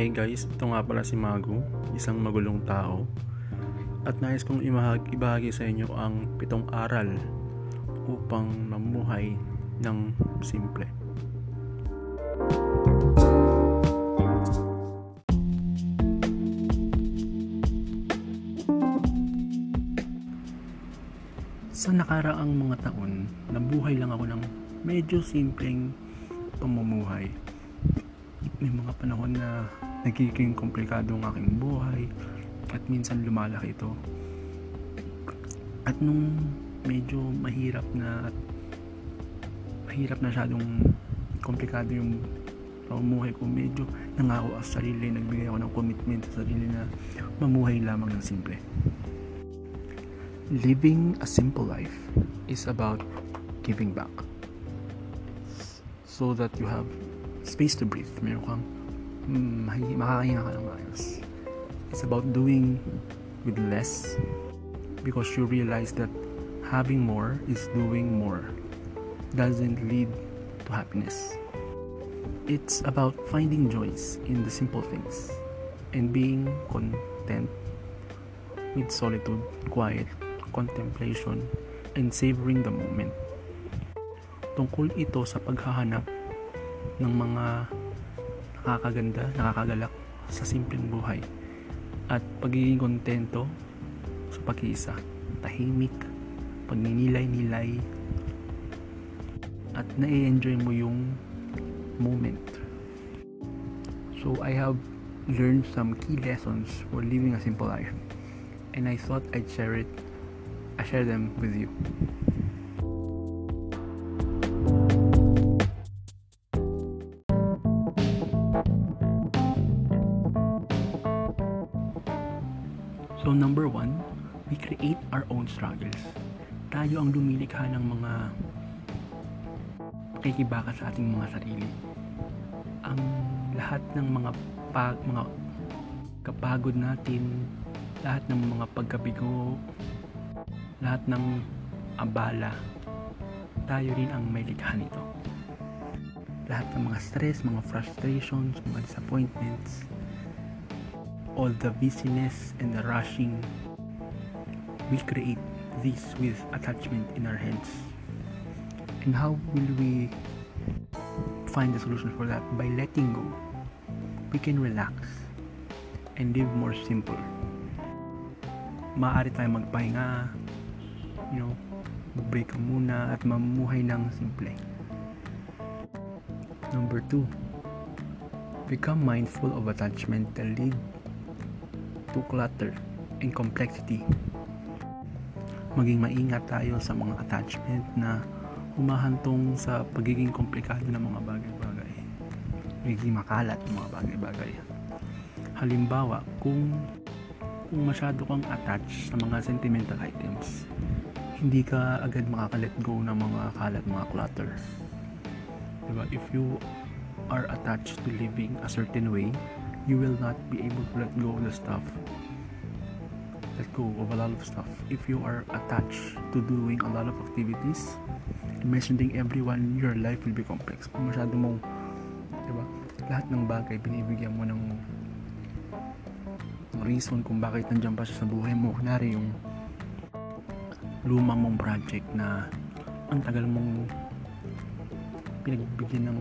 Hi guys, ito nga pala si Mago, isang magulong tao. At nais kong imahag, ibahagi sa inyo ang pitong aral upang mamuhay ng simple. Sa nakaraang mga taon, nabuhay lang ako ng medyo simpleng pamumuhay. May mga panahon na nagiging komplikado ang aking buhay at minsan lumalaki ito. At nung medyo mahirap na at mahirap na masyadong komplikado yung pamumuhay ko, medyo nangako ako sa sarili, nagbigay ako ng commitment sa sarili na mamuhay lamang ng simple. Living a simple life is about giving back so that you have space to breathe. Meron kang mm, makakahinga ka ng maayos. It's about doing with less because you realize that having more is doing more doesn't lead to happiness. It's about finding joys in the simple things and being content with solitude, quiet, contemplation, and savoring the moment. Tungkol ito sa paghahanap ng mga nakakaganda, nakakagalak sa simpleng buhay at pagiging kontento sa pag-iisa, tahimik, pagninilay-nilay at na-enjoy mo yung moment. So I have learned some key lessons for living a simple life and I thought I'd share it I share them with you. Ang lumilikha ng mga pakikibaka sa ating mga sarili. Ang lahat ng mga pag mga kapagod natin, lahat ng mga pagkabigo, lahat ng abala, tayo rin ang may likha nito. Lahat ng mga stress, mga frustrations, mga disappointments, all the busyness and the rushing, we create this with attachment in our heads. And how will we find the solution for that? By letting go. We can relax and live more simple. Maaari tayong magpahinga, you know, break muna at mamuhay ng simple. Number two, become mindful of attachment that lead to clutter and complexity. Maging maingat tayo sa mga attachment na humahantong sa pagiging komplikado ng mga bagay-bagay. Magiging makalat ng mga bagay-bagay. Halimbawa, kung kung masyado kang attached sa mga sentimental items, hindi ka agad makaka-let go ng mga kalat, mga clutter. Diba? If you are attached to living a certain way, you will not be able to let go of the stuff. Let go of a lot of stuff. If you are attached to doing a lot of activities, imagining everyone, your life will be complex. Masyado mong, diba? Lahat ng bagay, binibigyan mo ng reason kung bakit nandiyan pa siya sa buhay mo. Kunwari yung luma mong project na ang tagal mong pinagbigyan ng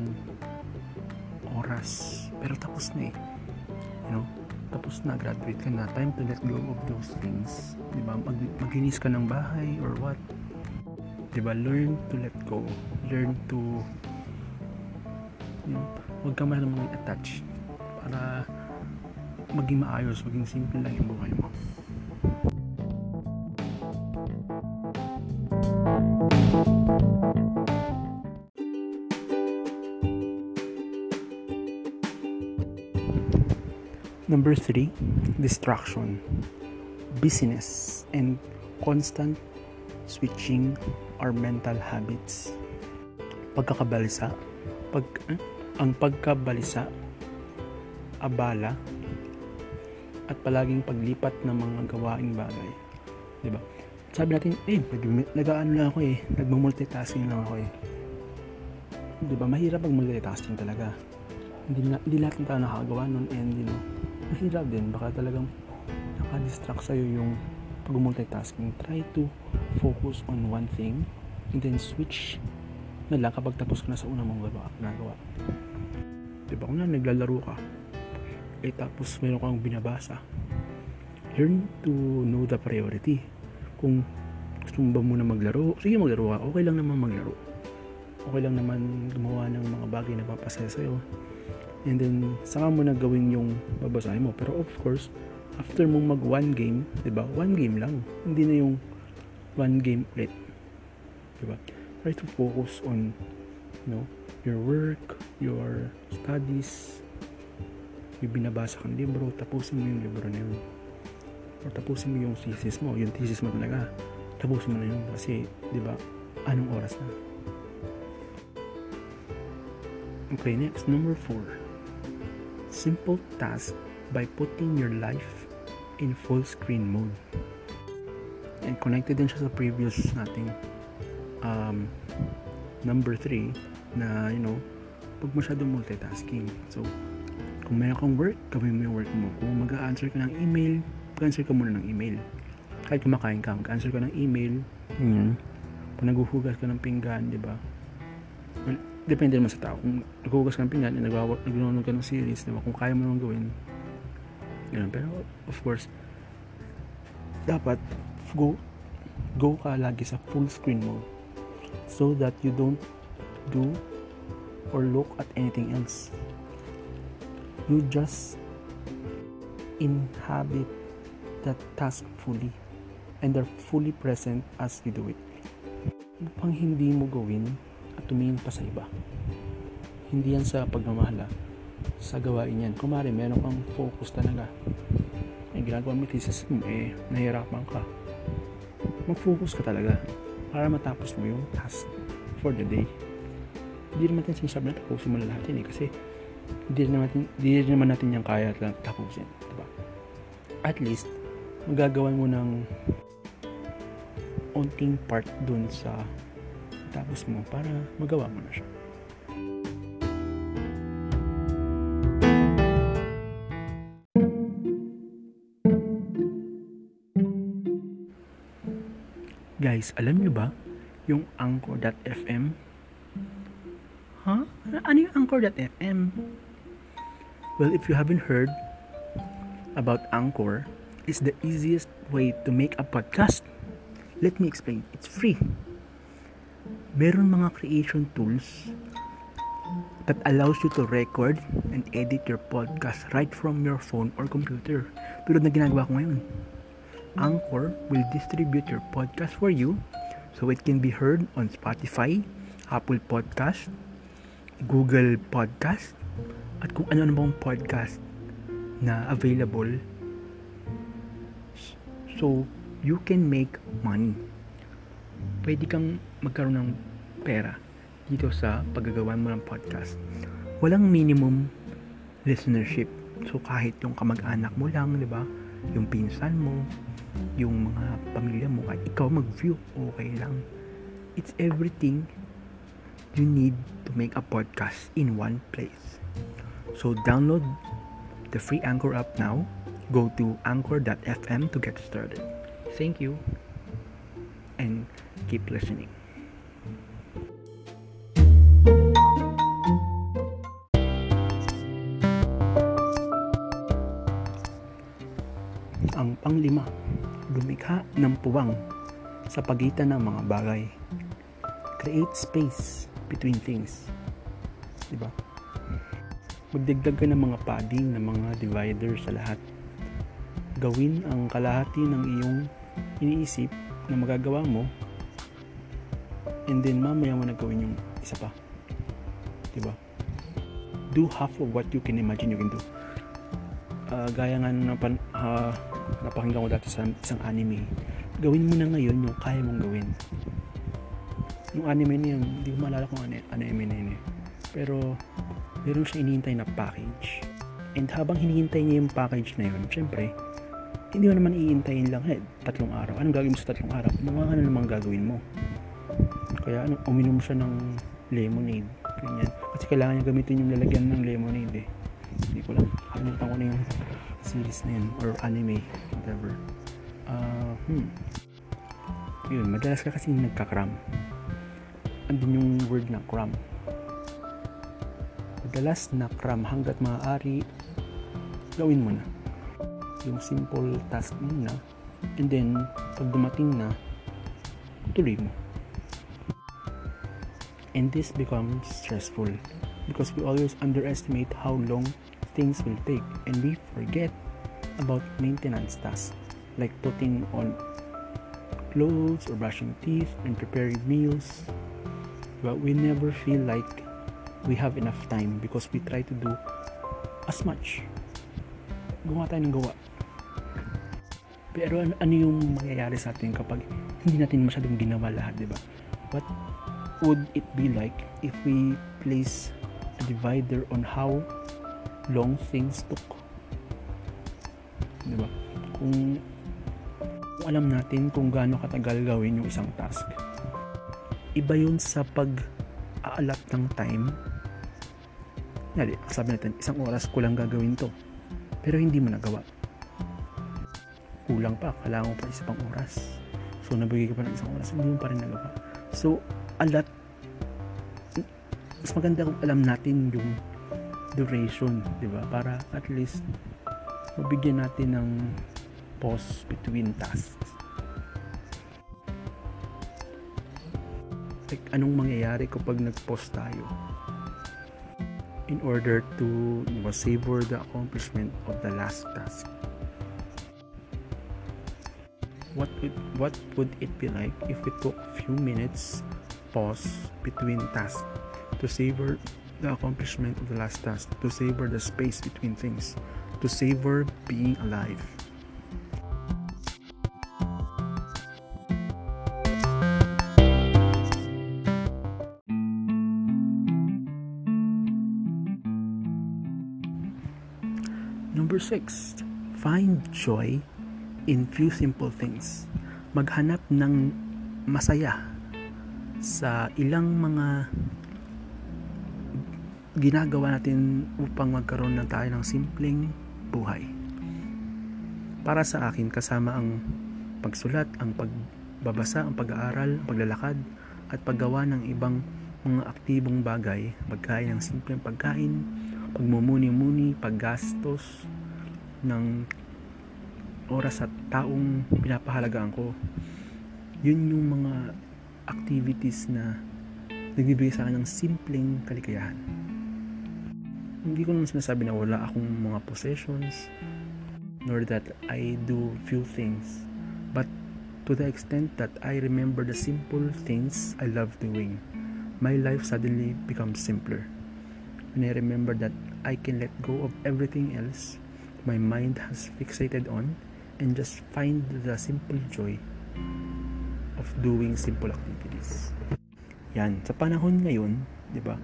oras pero tapos na eh you know tapos na graduate ka na time to let go of those things. Di ba? Mag, maglinis ka ng bahay or what? Di ba? Learn to let go. Learn to you know huwag ka masyadong maging attached para maging maayos maging simple lang yung buhay mo three, distraction, busyness, and constant switching our mental habits. Pagkakabalisa, pag, eh, ang pagkabalisa, abala, at palaging paglipat ng mga gawaing bagay. Diba? Sabi natin, eh, nag- nag-ano lang ako eh, nagmamultitasking lang ako eh. Diba? Mahirap mag multitasking talaga hindi, na, hindi lahat ng tao nakagawa nun and you know mahirap din. Baka talagang nakadistract sa'yo yung pag-multitasking. Try to focus on one thing and then switch na lang kapag tapos ka na sa unang mong gawa, nagawa. Diba? Kung na naglalaro ka eh tapos meron kang binabasa learn to know the priority. Kung gusto mo ba muna maglaro sige maglaro ka. Okay lang naman maglaro. Okay lang naman gumawa ng mga bagay na papasaya sa'yo and then saka mo na gawin yung babasahin mo pero of course after mong mag one game, 'di ba? One game lang. Hindi na yung one game ulit. 'Di ba? Try to focus on you know, your work, your studies. Yung binabasa kang libro, tapusin mo yung libro na yun. Or tapusin mo yung thesis mo, yung thesis mo talaga. Tapusin mo na yun kasi, 'di ba? Anong oras na? Okay, next, number four. Simple task by putting your life in full screen mode. And connected din siya sa previous nating um, number 3 na, you know, pag masyadong multitasking. So, kung meron kang work, gawin mo yung work mo. Kung mag-answer ka ng email, mag-answer ka muna ng email. Kahit kumakain ka, mag-answer ka ng email. Yun. Kung naghuhugas ka ng pinggan, di ba? Well, depende naman sa tao. Kung naghuhugas ka ng pinggan, nag-nanonood ka ng series, di ba? Kung kaya mo naman gawin, Ganun. Pero, of course, dapat go go ka lagi sa full screen mode so that you don't do or look at anything else. You just inhabit that task fully and are fully present as you do it. Upang hindi mo gawin at tumingin pa sa iba. Hindi yan sa pagmamahala sa gawain yan. Kumari, meron kang focus talaga. Ang ginagawa mo thesis mo, eh, nahihirapan ka. Mag-focus ka talaga para matapos mo yung task for the day. Hindi naman natin sinasabi na tapusin mo na lahat yun eh, kasi hindi naman natin, hindi naman natin yung kaya lang tapusin. Diba? At least, magagawan mo ng onting part dun sa tapos mo para magawa mo na siya. Guys, alam nyo ba yung Anchor.fm? Huh? Ano yung Anchor.fm? Well, if you haven't heard about Anchor, it's the easiest way to make a podcast. Let me explain. It's free. Meron mga creation tools that allows you to record and edit your podcast right from your phone or computer. Pero na ginagawa ko ngayon. Anchor will distribute your podcast for you so it can be heard on Spotify, Apple Podcast, Google Podcast, at kung ano namang podcast na available. So, you can make money. Pwede kang magkaroon ng pera dito sa paggagawa mo ng podcast. Walang minimum listenership. So, kahit yung kamag-anak mo lang, di ba? Yung pinsan mo, yung mga pamilya mo kahit ikaw mag-view okay lang it's everything you need to make a podcast in one place so download the free anchor app now go to anchor.fm to get started thank you and keep listening lumikha ng puwang sa pagitan ng mga bagay. Create space between things. Diba? Magdagdag ka ng mga padding, ng mga divider sa lahat. Gawin ang kalahati ng iyong iniisip na magagawa mo and then mamaya mo na gawin yung isa pa. Diba? Do half of what you can imagine you can do. Uh, gaya nga ng uh, napakinggan ko dati sa isang anime. Gawin mo na ngayon yung kaya mong gawin. Yung anime na yun hindi ko maalala kung ano, anime na yun eh. Pero meron siya inihintay na package. And habang hinihintay niya yung package na yun syempre hindi mo naman iintayin lang eh tatlong araw. Anong gagawin mo sa tatlong araw? Mga ano namang gagawin mo. Kaya ano, uminom siya ng lemonade ganyan. Kasi kailangan niya gamitin yung lalagyan ng lemonade eh. Hindi ko lang, kalimutan ko na yung series na yun, or anime, whatever. Uh, hmm. Yun, madalas ka kasi nagka-cram. Andun yung word na cram. Madalas na cram hanggat maaari, gawin mo na. Yung simple task mo na, and then, pag dumating na, tuloy mo. And this becomes stressful because we always underestimate how long things will take and we forget about maintenance tasks like putting on clothes or brushing teeth and preparing meals. But we never feel like we have enough time because we try to do as much. Gawa tayo ng gawa. Pero ano, yung mangyayari sa atin kapag hindi natin masyadong ginawa lahat, di ba? What would it be like if we place a divider on how long things took? Di ba? Kung, kung alam natin kung gaano katagal gawin yung isang task. Iba yun sa pag-aalat ng time. Yari, sabi natin, isang oras ko lang gagawin to. Pero hindi mo nagawa. Kulang pa, kailangan mo pa isa pang oras. So, nabigay ka pa ng isang oras, hindi mo pa rin nagawa. So, alat mas maganda kung alam natin yung duration, di ba? Para at least mabigyan natin ng pause between tasks. Like, anong mangyayari kapag nag-pause tayo? In order to savor the accomplishment of the last task. What would, what would it be like if we took a few minutes pause between tasks to savor the accomplishment of the last task, to savor the space between things, to savor being alive. Number six, find joy in few simple things. Maghanap ng masaya sa ilang mga ginagawa natin upang magkaroon ng tayo ng simpleng buhay. Para sa akin, kasama ang pagsulat, ang pagbabasa, ang pag-aaral, ang paglalakad, at paggawa ng ibang mga aktibong bagay, pagkain ng simpleng pagkain, pagmumuni-muni, paggastos ng oras at taong pinapahalagaan ko. Yun yung mga activities na nagbibigay sa akin ng simpleng kaligayahan hindi ko naman sinasabi na wala akong mga possessions nor that I do few things. But to the extent that I remember the simple things I love doing my life suddenly becomes simpler. When I remember that I can let go of everything else my mind has fixated on and just find the simple joy of doing simple activities. Yan. Sa panahon ngayon di ba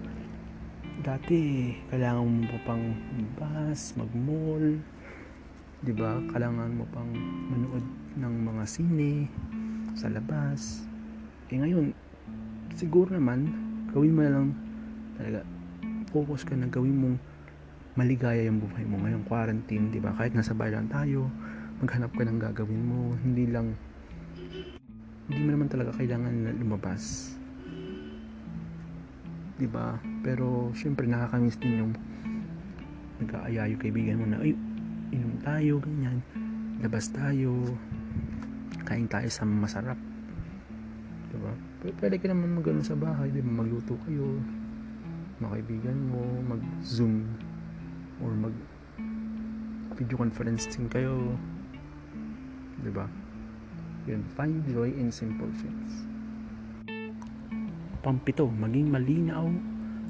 dati kailangan mo pa pang bus, mag-mall, 'di ba? Kailangan mo pang manood ng mga sine sa labas. Eh ngayon, siguro naman gawin mo na lang talaga focus ka na gawin mong maligaya yung buhay mo ngayong quarantine, 'di ba? Kahit nasa bahay lang tayo, maghanap ka ng gagawin mo, hindi lang hindi mo naman talaga kailangan lumabas 'di ba? Pero syempre nakakamiss din yung nag-aaya yung kaibigan mo na ay inom tayo ganyan labas tayo kain tayo sa masarap 'di ba? Pero pwede ka naman magano sa bahay, 'di ba? Magluto kayo mga kaibigan mo, mag-zoom or mag video conferencing kayo 'di ba? Yun, find joy in simple things. Pampito, maging malinaw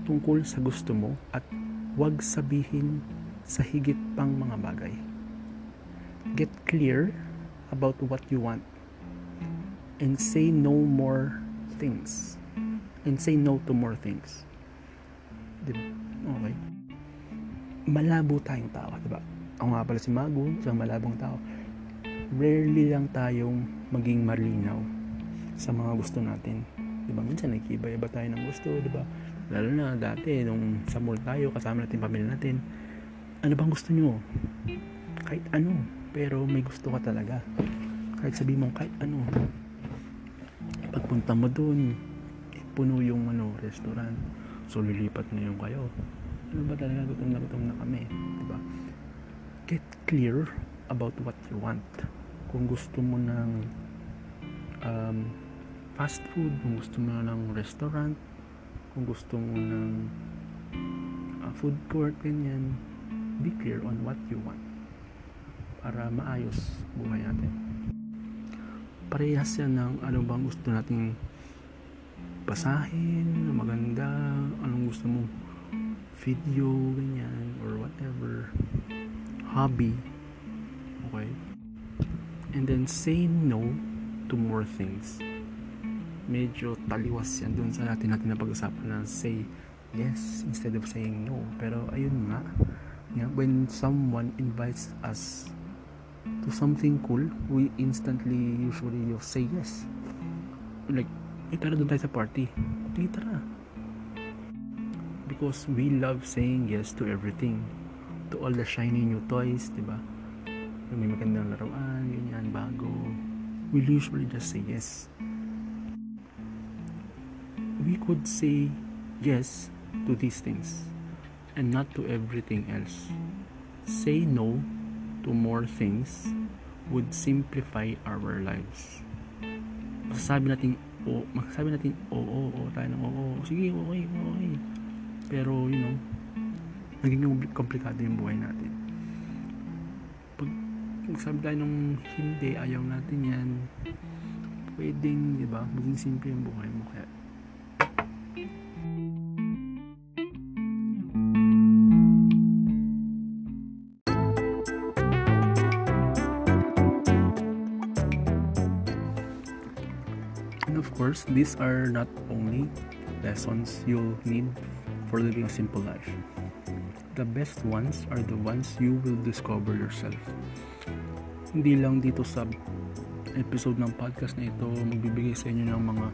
tungkol sa gusto mo at huwag sabihin sa higit pang mga bagay. Get clear about what you want and say no more things. And say no to more things. Diba? Okay. Malabo tayong tao, diba? Ako nga pala si Mago, isang malabong tao. Rarely lang tayong maging malinaw sa mga gusto natin Di ba? Minsan nagkiba-iba tayo ng gusto, di ba? Lalo na dati, nung sa mall tayo, kasama natin pamilya natin. Ano bang gusto nyo? Kahit ano. Pero may gusto ka talaga. Kahit sabi mo kahit ano. Pagpunta mo dun, eh, puno yung ano, restaurant. So lilipat na yung kayo. Ano ba talaga gutom na gutom na kami? Di ba? Get clear about what you want. Kung gusto mo ng um, fast food, kung gusto mo ng restaurant, kung gusto mo ng uh, food court, ganyan, be clear on what you want para maayos buhay natin. Parehas yan ng ano bang gusto nating basahin, maganda, anong gusto mo video, ganyan, or whatever, hobby, okay? And then say no to more things medyo taliwas yan dun sa natin natin na pag-usapan na say yes instead of saying no. Pero ayun nga yeah, when someone invites us to something cool we instantly usually you say yes. Like eh tara dun tayo sa party. Okay tara. Because we love saying yes to everything. To all the shiny new toys diba may magandang laruan ganyan bago. We usually just say yes we could say yes to these things and not to everything else. Say no to more things would simplify our lives. Masasabi natin o, oh, masasabi natin oo, oh, oo, oh, tayo ng oo, oh, sige, okay, okay. Pero, you know, naging komplikado yung buhay natin. Pag magsabi tayo ng hindi, ayaw natin yan, pwedeng, di ba, maging simple yung buhay mo. Kaya, course, these are not only lessons you'll need for living a simple life. The best ones are the ones you will discover yourself. Hindi lang dito sa episode ng podcast na ito magbibigay sa inyo ng mga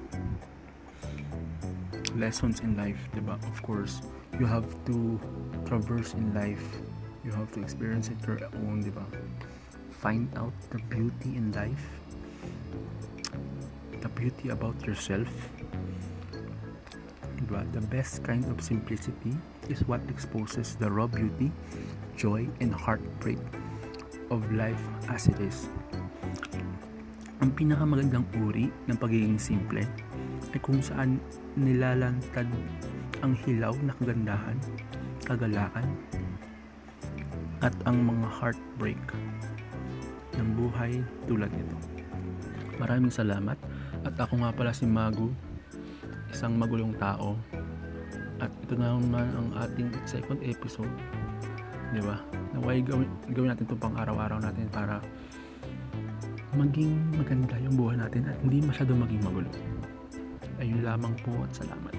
lessons in life, 'di ba? Of course, you have to traverse in life. You have to experience it your own, 'di ba? Find out the beauty in life the beauty about yourself. But the best kind of simplicity is what exposes the raw beauty, joy, and heartbreak of life as it is. Ang pinakamagandang uri ng pagiging simple ay kung saan nilalantad ang hilaw na kagandahan, kagalakan, at ang mga heartbreak ng buhay tulad nito. Maraming salamat at ako nga pala si Magu, isang magulong tao. At ito na naman ang ating second episode. Di ba? Naway gawin, gawin natin itong pang araw-araw natin para maging maganda yung buhay natin at hindi masyado maging magulo. Ayun lamang po at salamat.